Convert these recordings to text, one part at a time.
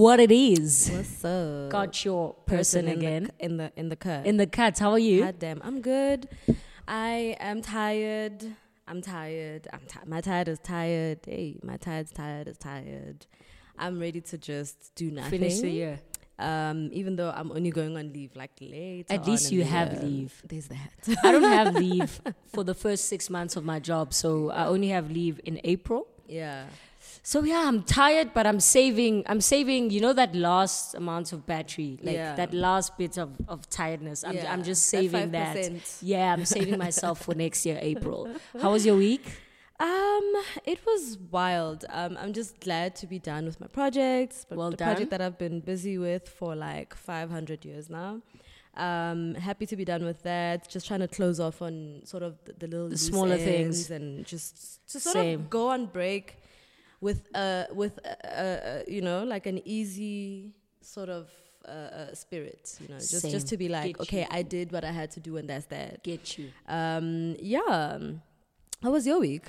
what it is. What's up? Got your person, in again the, in the in the cut. in the cuts. How are you? God damn, I'm good. I am tired. I'm tired. I'm ti- my tired is tired. Hey, my tired's tired is tired. I'm ready to just do nothing. Finish the year. Um, even though I'm only going on leave like later. At least you have year. leave. There's that. I don't have leave for the first six months of my job, so I only have leave in April. yeah. So yeah, I'm tired, but I'm saving. I'm saving. You know that last amount of battery, like Yeah. that last bit of, of tiredness. I'm, Yeah, I'm just saving that. 5%. Yeah, I'm saving myself for next year, April. How was your week? Um, it was wild. Um, I'm just glad to be done with my projects. But Well the done. project that I've been busy with for like 500 years now. Um, happy to be done with that. Just trying to close off on sort of the, the little The smaller things. and just to sort Same. of go on break with a with a, uh, you know like an easy sort of uh, uh, spirit. You know, just Same. just to be like, Get okay, you. I did what I had to do, and that's that. Get you. Um, yeah. How was your week?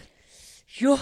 Yo,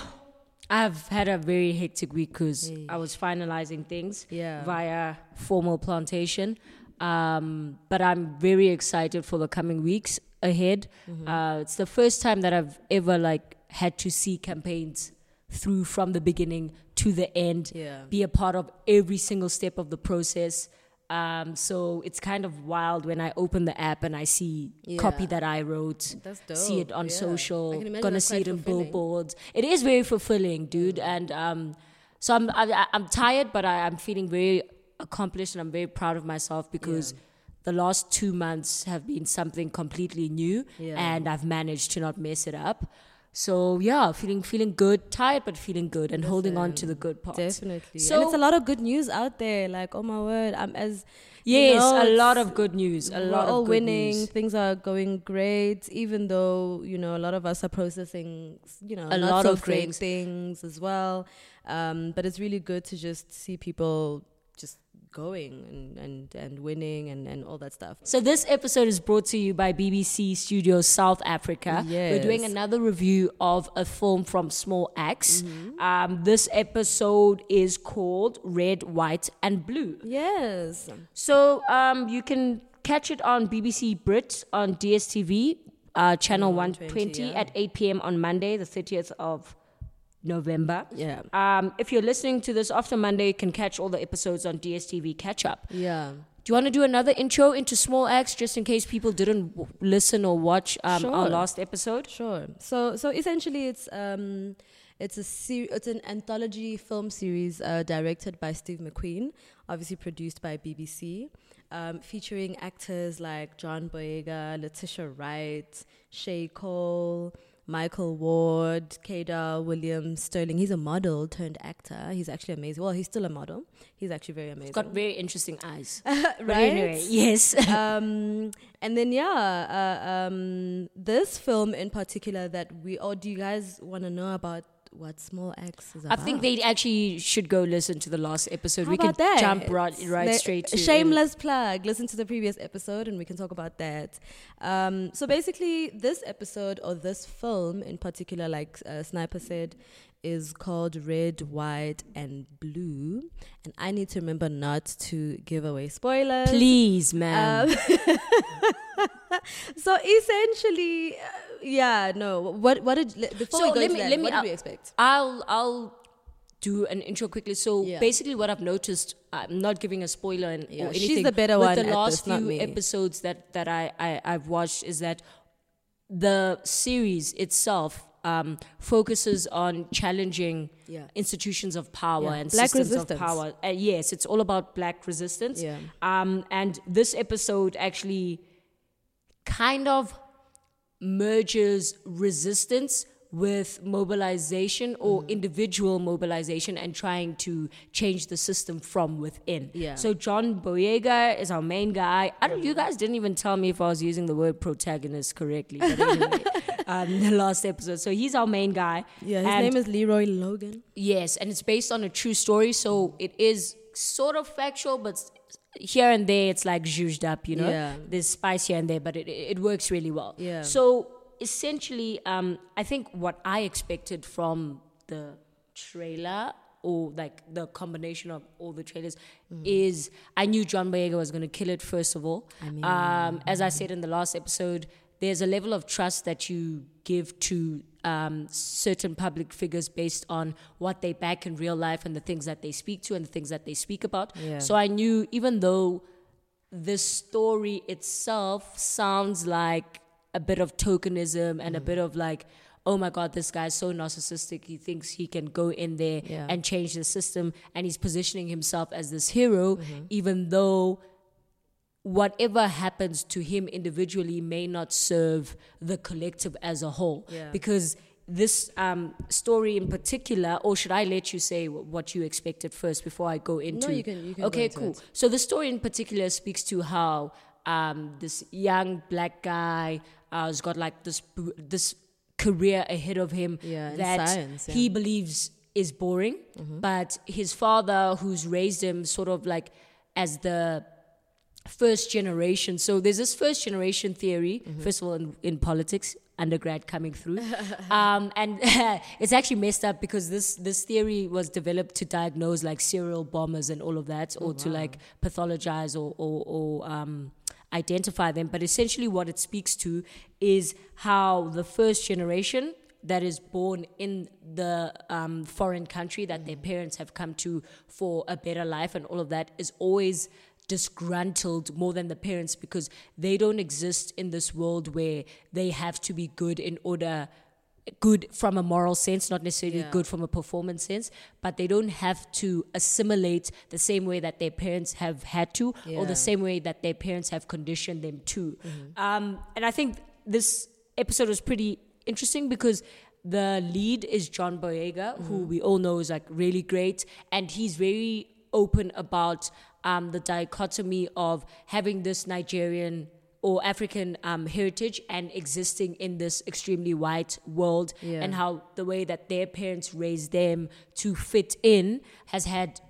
I've had a very hectic week because Hey. I was finalizing things Yeah. via formal plantation. Um, but I'm very excited for the coming weeks ahead. Mm-hmm. Uh, it's the first time that I've ever like had to see campaigns through from the beginning to the end. Yeah. Be a part of every single step of the process. Um, so it's kind of wild when I open the app and I see copy that I wrote That's dope. see it on yeah. Social, gonna see it in fulfilling. billboards. It is very fulfilling, dude. Mm. And um, so I'm I, I'm tired, but I, I'm feeling very accomplished, and I'm very proud of myself because the last two months have been something completely new, Yeah. and I've managed to not mess it up. So yeah, feeling feeling good, tired but feeling good, and holding on to the good parts. Definitely. So- and it's a lot of good news out there. Like, oh my word, I'm as you Yes, know, a lot of good news. A lot of good winning. news. Things are going great, even though you know a lot of us are processing, you know, A lot so of great things. things as well. Um, but it's really good to just see people just going and and, and winning and, and all that stuff. So this episode is brought to you by BBC Studios South Africa. We're doing another review of a film from Small Axe. Mm-hmm. Um, this episode is called Red, White, and Blue. Yes. So um, you can catch it on BBC Brit on DSTV, uh, channel 120 yeah. at 8 p.m. on Monday, the 30th of November. Yeah. Um, if you're listening to this after Monday, you can catch all the episodes on DSTV Catch Up. Yeah. Do you want to do another intro into Small Axe just in case people didn't w- listen or watch um, our last episode? Sure. So so essentially, it's um, it's a ser- it's an anthology film series uh, directed by Steve McQueen, obviously produced by BBC, um, featuring actors like John Boyega, Letitia Wright, Shay Cole. Michael Ward, Kedar Williams, Stirling. He's a model turned actor. He's actually amazing. Well, he's still a model. He's actually very amazing. He's got very interesting eyes. right? Anyway, yes. um, and then yeah, uh, um, this film in particular that we or do you guys want to know about what Small Axe is about. I think they actually should go listen to the last episode. How we could that? jump right, right straight to shameless plug. Listen to the previous episode, and we can talk about that. Um, so basically, this episode or this film in particular, like uh, Sniper said, is called Red, White, and Blue. And I need to remember not to give away spoilers. Please, man. Um, so essentially, uh, yeah, no. What what did before So we go let me- that, let me what did out- we expect? I'll I'll do an intro quickly. So Yeah. basically, what I've noticed, I'm not giving a spoiler and, Yeah, or she's the better with one the last this, few episodes that that I, I I've watched is that the series itself um, focuses on challenging Yeah. institutions of power Yeah. and Black systems resistance. of power. Uh, yes, it's all about black resistance. Yeah. Um, and this episode actually kind of merges resistance with mobilization or Mm. individual mobilization and trying to change the system from within. Yeah. So John Boyega is our main guy. I don't. You guys didn't even tell me if I was using the word protagonist correctly. But anyway, um, the last episode. So he's our main guy. Yeah, his And- name is Leroy Logan. Yes, and it's based on a true story, so it is sort of factual, but here and there it's like zhuzhed up, you know. Yeah. There's spice here and there, but it it works really well. Yeah. So essentially, um, I think what I expected from the trailer or like the combination of all the trailers is I knew John Boyega was going to kill it first of all. I mean- um, as I said in the last episode, there's a level of trust that you give to um, certain public figures based on what they back in real life and the things that they speak to and the things that they speak about. Yeah. So I knew even though the story itself sounds like a bit of tokenism and a bit of like, oh my God, this guy's so narcissistic. He thinks he can go in there Yeah. and change the system. And he's positioning himself as this hero, even though whatever happens to him individually may not serve the collective as a whole. Yeah. Because this um, story in particular, or should I let you say what you expected first before I go into? you can- you can okay, cool. it. So the story in particular speaks to how um, this young black guy uh, has got like this this career ahead of him Yeah, that science, yeah. he believes is boring, but his father, who's raised him sort of like as the first generation. So there's this first generation theory, first of all, in, in politics, undergrad coming through. um, and it's actually messed up because this, this theory was developed to diagnose like serial bombers and all of that, or to like pathologize or, or, or um, identify them. But essentially, what it speaks to is how the first generation that is born in the um, foreign country that their parents have come to for a better life and all of that is always disgruntled more than the parents because they don't exist in this world where they have to be good in order good from a moral sense not necessarily Yeah. good from a performance sense but they don't have to assimilate the same way that their parents have had to or the same way that their parents have conditioned them to. Um, and i think this episode was pretty interesting because the lead is John Boyega, who we all know is like really great, and he's very open about um, the dichotomy of having this Nigerian or African um, heritage and existing in this extremely white world, Yeah. and how the way that their parents raised them to fit in has had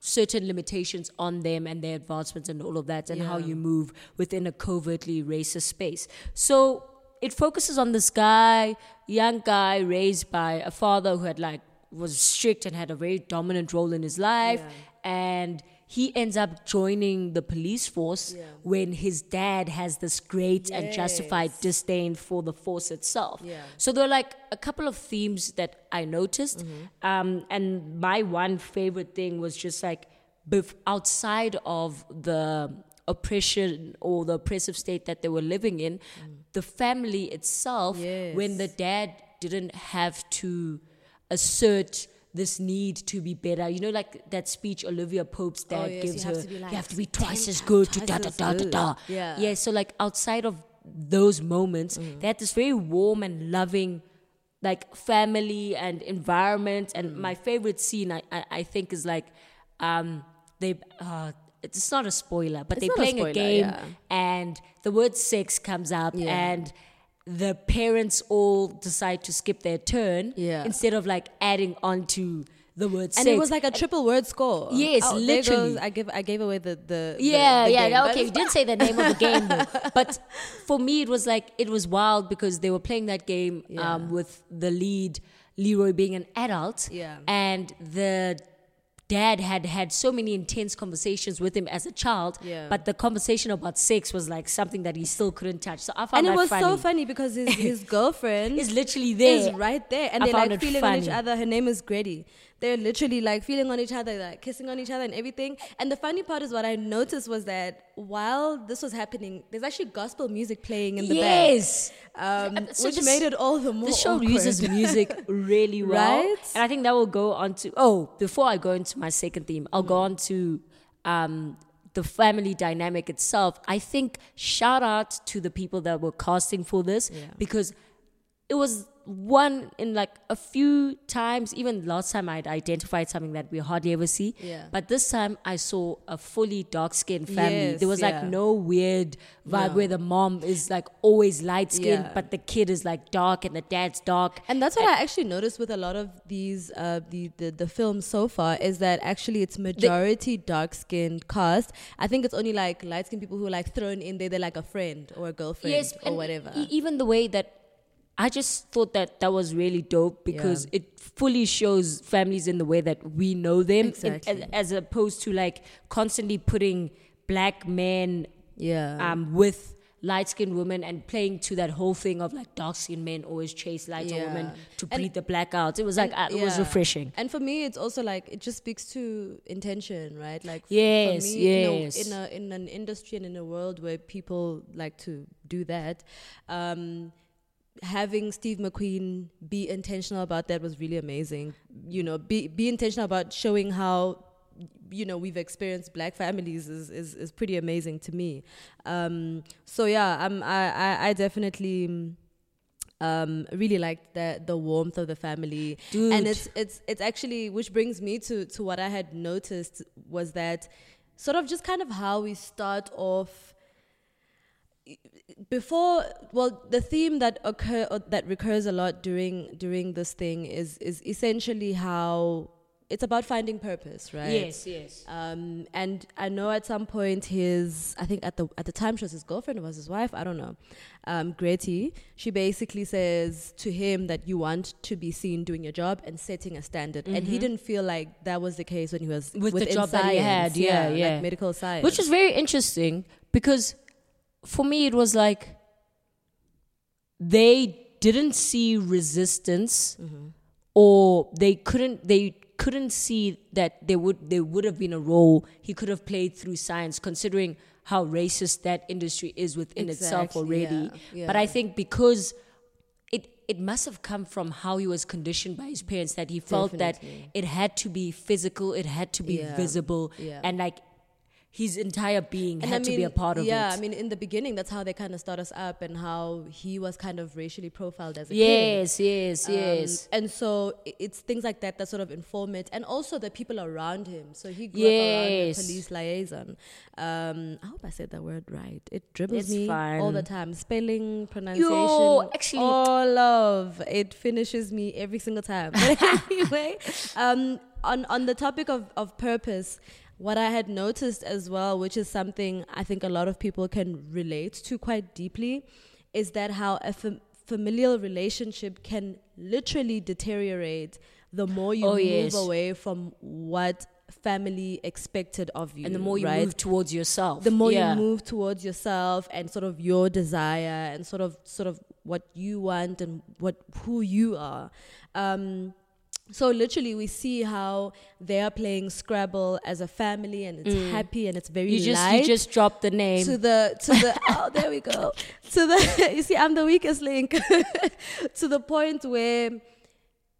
certain limitations on them and their advancements and all of that and how you move within a covertly racist space. So it focuses on this guy, young guy raised by a father who had like was strict and had a very dominant role in his life and he ends up joining the police force Yeah. when his dad has this great and justified disdain for the force itself. Yeah. So there are like a couple of themes that I noticed, Mm-hmm. um, and my one favorite thing was just like outside of the oppression or the oppressive state that they were living in, the family itself, when the dad didn't have to assert this need to be better. You know, like that speech Olivia Pope's dad Oh, yes, gives you her. like you have to be twice as good to da da da da da. Yeah. Yeah, so like outside of those moments, Mm. they had this very warm and loving like family and environment. And Mm. my favorite scene I, I, I think is like um they uh it's not a spoiler, but It's they're not a playing a, game yeah. and the word sex comes up Yeah. and the parents all decide to skip their turn Yeah. instead of like adding on to the word And sex. it was like a triple word score. Yes, Oh, literally. I give I gave away the the the- yeah, the yeah. game, okay, you didn't say the name of the game though. But for me, it was like it was wild because they were playing that game Yeah. um, with the lead Leroy being an adult, Yeah. and the dad had had so many intense conversations with him as a child. Yeah. But the conversation about sex was like something that he still couldn't touch. So I found and it was funny. so funny because his his girlfriend is literally there. is right there, and I they're like feeling on each other. Her name is Grady. They're literally like feeling on each other, like kissing on each other and everything. And the funny part is what I noticed was that while this was happening, there's actually gospel music playing in the yes. back, um, So which this- made it all the more. This show awkward. uses music really well, Right? and I think that will go on to. Oh, before I go into my second theme, I'll Mm. go on to um, the family dynamic itself. I think shout out to the people that were casting for this Yeah. because it was one in like a few times. Even last time I'd identified something that we hardly ever see, Yeah. but this time I saw a fully dark skinned family. Yes, there was like no weird vibe where the mom is like always light skinned, Yeah. but the kid is like dark and the dad's dark. And that's what I actually noticed with a lot of these uh, the, the the films so far is that actually it's majority dark skinned cast. I think it's only like light skinned people who are like thrown in there. They're like a friend or a girlfriend or and whatever. e- even the way that I just thought that that was really dope because Yeah. it fully shows families in the way that we know them, in- as, as opposed to like constantly putting black men Yeah. um, with light skinned women and playing to that whole thing of like dark skinned men always chase lighter Yeah. women to And- breed the blackouts. It was like And- uh, it was refreshing. And for me, it's also like it just speaks to intention, right? Like Yes, for me, yes. in, a, in a in an industry and in a world where people like to do that, um, having Steve McQueen be intentional about that was really amazing. You know, be be intentional about showing how you know we've experienced black families is is, is pretty amazing to me. Um, so yeah, I'm I I, I definitely. Um, really liked the the warmth of the family, Dude. and it's it's it's actually which brings me to to what I had noticed was that sort of just kind of how we start off before well the theme that occur that recurs a lot during during this thing is is essentially how it's about finding purpose right Yes, yes. um, and I know at some point his, I think at the at the time she was his girlfriend or was his wife, I don't know. Um, Gretty, she basically says to him that you want to be seen doing your job and setting a standard, and he didn't feel like that was the case when he was Mm-hmm. With the job that he science, had, yeah, yeah. like medical science, Which is very interesting because for me it was like they didn't see resistance Mm-hmm. or they couldn't they couldn't see that there would there would have been a role he could have played through science considering how racist that industry is within itself already yeah, but i think because it it must have come from how he was conditioned by his parents that he felt Definitely. that it had to be physical it had to be Yeah, visible yeah. and like his entire being And had I to be a part of yeah, it. Yeah, I mean, in the beginning, that's how they kind of start us up, and how he was kind of racially profiled as a kid. yes, yes, Um, yes. and so it's things like that that sort of inform it, and also the people around him. So he grew up around Yes. a police liaison. Um, I hope I said that word right. It dribbles It's me all the time. Spelling, pronunciation, actually- all of it finishes me every single time. But anyway, um, on on the topic of of purpose. What I had noticed as well, which is something I think a lot of people can relate to quite deeply, is that how a fam- familial relationship can literally deteriorate the more you Oh, move yes. away from what family expected of you. and the more you right? move towards yourself, the more yeah. you move towards yourself and sort of your desire and sort of sort of what you want and what who you are. Um, so literally, we see how they are playing Scrabble as a family, and it's happy and it's very Mm. you just light you just dropped the name. to the to the oh there we go to the you see I'm the weakest link to the point where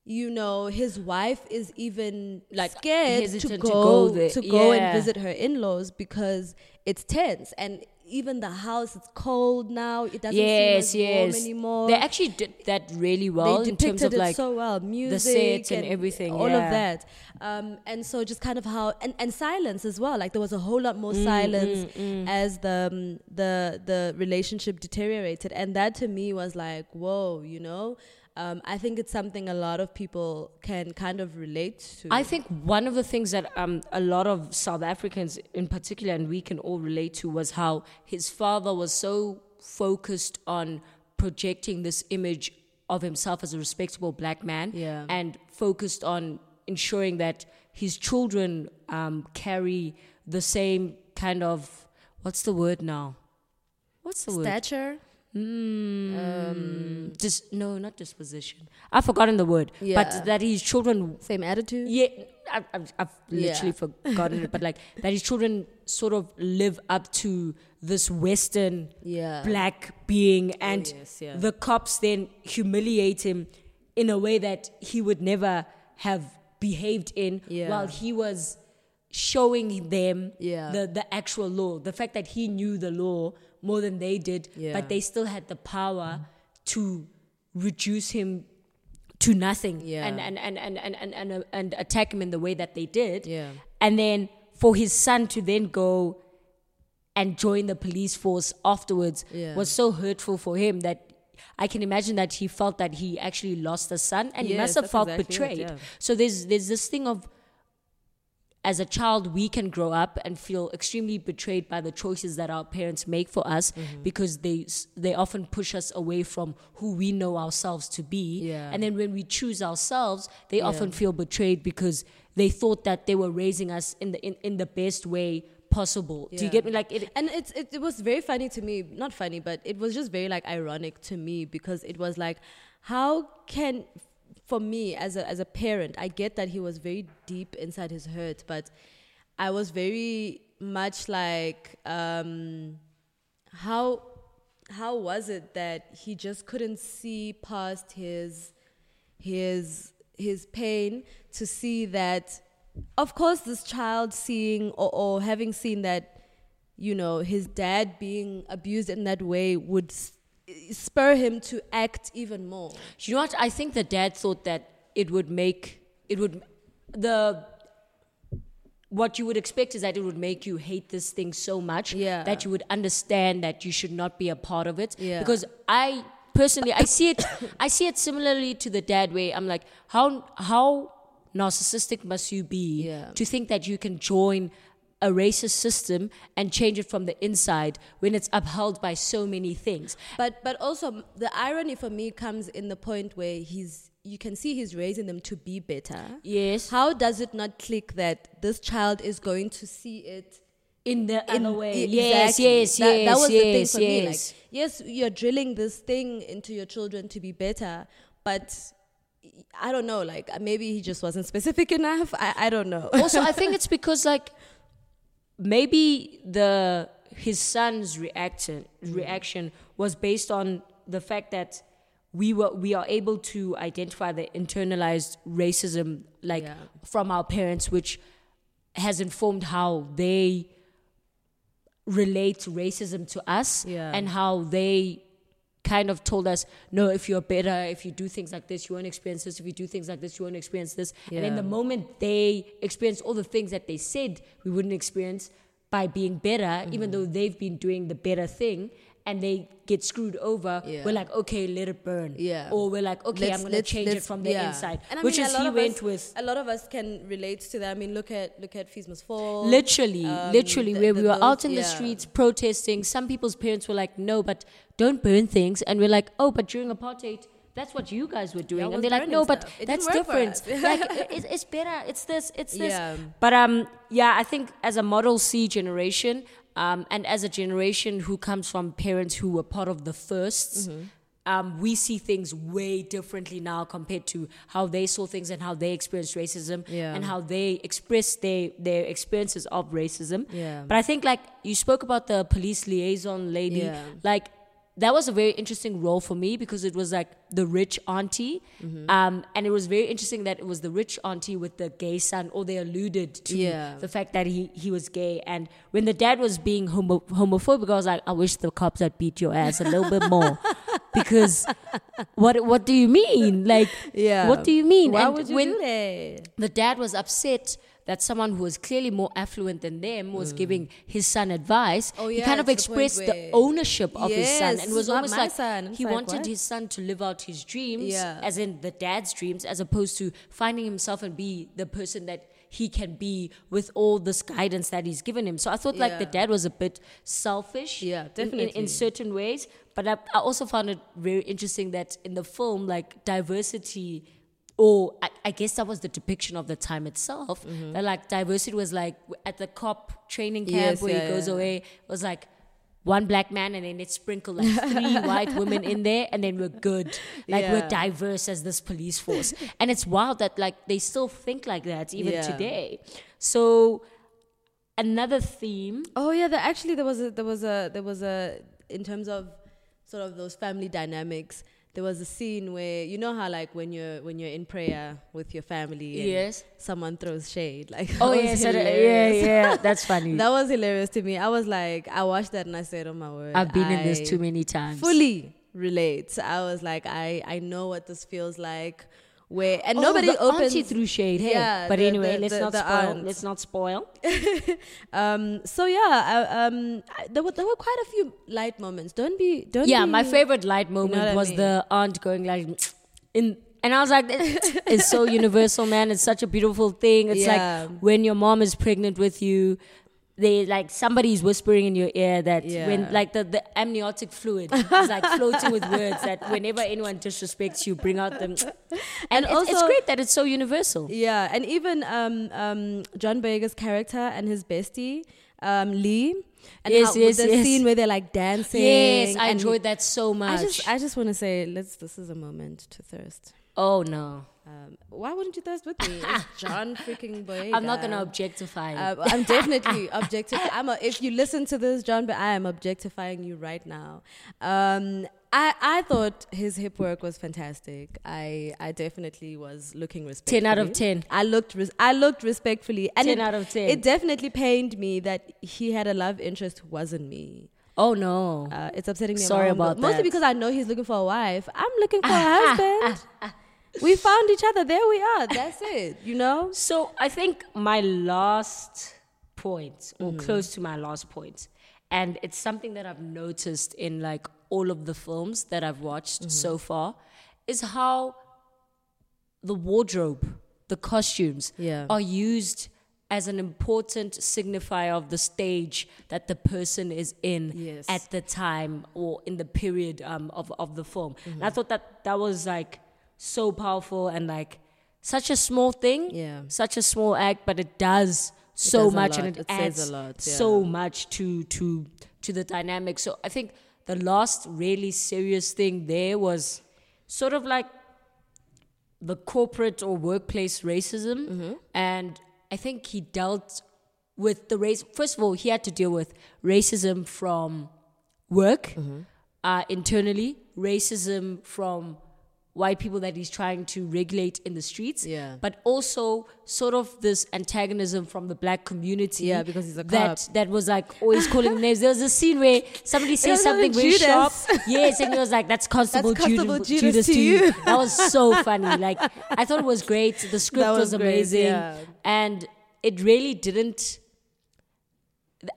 you know his wife is even like scared to hesitant to go go there. to go Yeah. and visit her in-laws because it's tense. And even the house it's cold now. It doesn't yes, seem as warm anymore. They actually did that really well they in terms depicted of like it so well. music sets and everything, all yeah. of that. Um, and so just kind of how and, and silence as well. Like there was a whole lot Mm, more silence as the um, the the relationship deteriorated. And that to me was like whoa you know um, I think it's something a lot of people can kind of relate to. I think one of the things that um, a lot of South Africans in particular, and we can all relate to, was how his father was so focused on projecting this image of himself as a respectable black man Yeah. and focused on ensuring that his children um, carry the same kind of, what's the word now? What's the word? stature. Mm, dis- no, not disposition. I've forgotten the word. Yeah. But that his children Same attitude. yeah, I've, I've, I've Yeah. literally forgotten it, but like that his children sort of live up to this Western Yeah. black being, and Oh, yes, yeah. the cops then humiliate him in a way that he would never have behaved in, Yeah. while he was showing them Yeah. the the actual law. The fact that he knew the law more than they did, Yeah. but they still had the power to reduce him to nothing Yeah. and, and, and, and, and, and, and, uh, and attack him in the way that they did. Yeah. And then for his son to then go and join the police force afterwards Yeah. was so hurtful for him that I can imagine that he felt that he actually lost a son and he must have felt exactly it, betrayed. yeah. So there's there's this thing of as a child we can grow up and feel extremely betrayed by the choices that our parents make for us Mm-hmm. because they they often push us away from who we know ourselves to be. Yeah. and then when we choose ourselves they often feel betrayed because they thought that they were raising us in the in, in the best way possible. Do you get me? Like it and it's it, it was very funny to me not funny but it was just very like ironic to me because it was like how can for me as a as a parent i get that he was very deep inside his hurt but i was very much like um how how was it that he just couldn't see past his his his pain to see that of course this child seeing or, or having seen that you know his dad being abused in that way would spur him to act even more you know what i think the dad thought that it would make it would the what you would expect is that it would make you hate this thing so much Yeah. that you would understand that you should not be a part of it Yeah. because i personally i see it i see it similarly to the dad way i'm like how how narcissistic must you be Yeah. to think that you can join a racist system and change it from the inside when it's upheld by so many things. But but also the irony for me comes in the point where he's you can see he's raising them to be better. Yes. How does it not click that this child is going to see it in the in other way? yes exactly. yes that, yes that was the thing yes for me like yes. yes you're drilling this thing into your children to be better but i don't know like maybe he just wasn't specific enough. I, I don't know. Also i think it's because like maybe the his son's reaction reaction was based on the fact that we were we are able to identify the internalized racism like Yeah. from our parents which has informed how they relate to racism to us Yeah. and how they kind of told us no if you're better if you do things like this you won't experience this. If you do things like this you won't experience this. And in the moment they experience all the things that they said we wouldn't experience by being better Mm-hmm. even though they've been doing the better thing and they get screwed over Yeah. we're like okay let it burn Yeah. or we're like okay Let's- i'm going to change it from the yeah. inside And I which mean, a is lot he of went us- with a lot of us can relate to that i mean look at look at Fees Must Fall Literally, um, literally, the- where the- we were those- out in the yeah. streets protesting. Some people's parents were like, "No, but don't burn things," and we're like, "Oh, but during apartheid." That's what you guys were doing, and they're like, "No, but stuff. That's didn't work for different. like, it, it's better. It's this. It's this." Yeah. But um, yeah, I think as a Model C generation, um, and as a generation who comes from parents who were part of the 1st Mm-hmm. um, we see things way differently now compared to how they saw things and how they experienced racism Yeah. and how they expressed their their experiences of racism. Yeah. But I think like you spoke about the police liaison lady, Yeah. like that was a very interesting role for me because it was like the rich auntie, Mm-hmm. um, and it was very interesting that it was the rich auntie with the gay son, or they alluded to Yeah. the fact that he he was gay. And when the dad was being homo- homophobic, I was like, I wish the cops had beat your ass a little bit more, because what what do you mean? Like, yeah what do you mean? why And would you when, do that the dad was upset that someone who was clearly more affluent than them was giving his son advice. Mm. Oh, he kind of the expressed the ownership of his son and was almost like. He like, wanted what? his son to live out his dreams, Yeah. as in the dad's dreams, as opposed to finding himself and be the person that he can be with all this guidance that he's given him. So I thought like the dad was a bit selfish. Yeah, in- in- definitely. in certain ways. But I, I also found it very interesting that in the film, like diversity, or I, I guess that was the depiction of the time itself. Mm-hmm. That like diversity was like at the cop training camp Yes, where yeah, he goes yeah. away was like one black man and then it sprinkled like three white women in there and then we're good like we're diverse as this police force and it's wild that like they still think like that even Yeah. today so another theme Oh yeah, there, actually there was a there was a there was a in terms of sort of those family dynamics. There was a scene where you know how like when you're when you're in prayer with your family, and Yes. someone throws shade. Like oh yeah, yeah yeah that's funny That was hilarious to me. I was like, I watched that and I said, "Oh my word!" I've been in this too many times. Fully relate. I was like, I I know what this feels like. Where and Oh, nobody the opens. auntie threw shade. Hey. Yeah, but the- anyway, the- let's the- not spoil. Let's not spoil. Um. So yeah. I, um. I, there were there were quite a few light moments. Don't be. Don't. Yeah, be, my favorite light moment what I was mean? the aunt going like in. And I was like, it's so universal, man. It's such a beautiful thing. It's Yeah. like when your mom is pregnant with you, they like somebody's whispering in your ear that Yeah. when like the, the amniotic fluid is like floating with words that whenever anyone disrespects you, bring out them. And, it's, it's also- great that it's so universal. Yeah, and even um, um, John Boyega's character and his bestie, um, Lee. And Yes, how, yes, the yes. scene where they're like dancing. Yes, I enjoyed that so I much. just, I just want to say, let's. This is a moment to thirst. oh no, Um, why wouldn't you thirst with me? It's John freaking Boyega. I'm not gonna objectify. Uh, I'm definitely objectifying. I'm a, if you listen to this, John, but I am objectifying you right now. Um, I I thought his hip work was fantastic. I I definitely was looking respectfully. 10 out of 10. I looked res- I looked respectfully, and 10 it, out of 10. It definitely pained me that he had a love interest who wasn't me. oh no. Uh, it's upsetting me. Sorry on about but Mostly because I know he's looking for a wife. I'm looking for a husband. We found each other. There we are. That's it. You know. So I think my last point, or mm-hmm. close to my last point, and it's something that I've noticed in like all of the films that I've watched mm-hmm. so far, is how the wardrobe, the costumes, Yeah. are used as an important signifier of the stage that the person is in Yes. at the time or in the period um, of, of the film. And I mm-hmm. thought that that was like so powerful and like such a small thing, Yeah. such a small act, but it does so does a much and it, It says adds a lot, so much to to to the dynamic. So I think the last really serious thing there was sort of like the corporate or workplace racism Mm-hmm. and i think he dealt with the race first of all he had to deal with racism from work Mm-hmm. uh, internally racism from white people that he's trying to regulate in the streets Yeah. but also sort of this antagonism from the black community Yeah, because he's a cop. that that was like always calling names there was a scene where somebody says something very Judas. sharp yes and he was like that's constable, Constable Judas, Judas to to you you. that was so funny. Like I thought it was great. The script That was, was great, amazing, yeah. and it really didn't.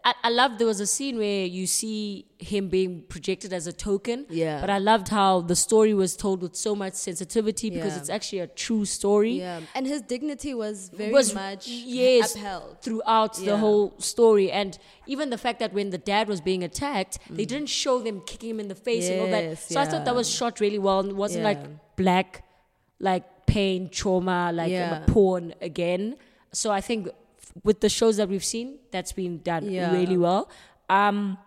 I, I loved there was a scene where you see him being projected as a token. Yeah. But I loved how the story was told with so much sensitivity because Yeah. it's actually a true story. Yeah, and his dignity was very was much yes upheld. throughout the whole story and even the fact that when the dad was being attacked Mm. they didn't show them kicking him in the face and all that Yes, so i thought that was shot really well and it wasn't Yeah. like black like pain trauma like Yeah. porn again so i think with the shows that we've seen that's been done Yeah. really well um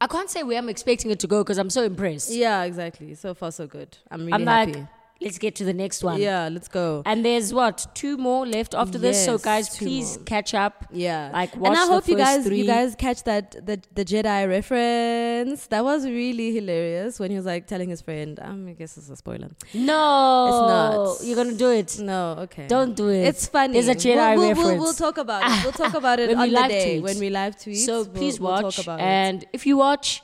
i can't say where i'm expecting it to go because i'm so impressed Yeah, exactly. So far, so good. I'm really i'm happy. like let's get to the next one yeah, let's go. and there's what two more left after this so guys please more. catch up Yeah, Like, and I hope you guys three. you guys catch that the the Jedi reference. That was really hilarious when he was like telling his friend. Um, I guess it's a spoiler. No, It's not. You're gonna do it. No, okay. Don't do it. It's funny. There's a Jedi we'll, we'll, reference. We'll, we'll talk about it. We'll talk about it When we on the live day tweet. when we live tweet. so please we'll watch. talk about it. and if you watch,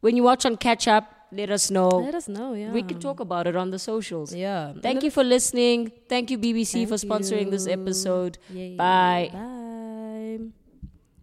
when you watch on catch up, let us know. Let us know. Yeah, We can talk about it on the socials. Yeah. Thank you for listening. Thank you BBC for sponsoring this you. episode. Yay. Bye. Bye.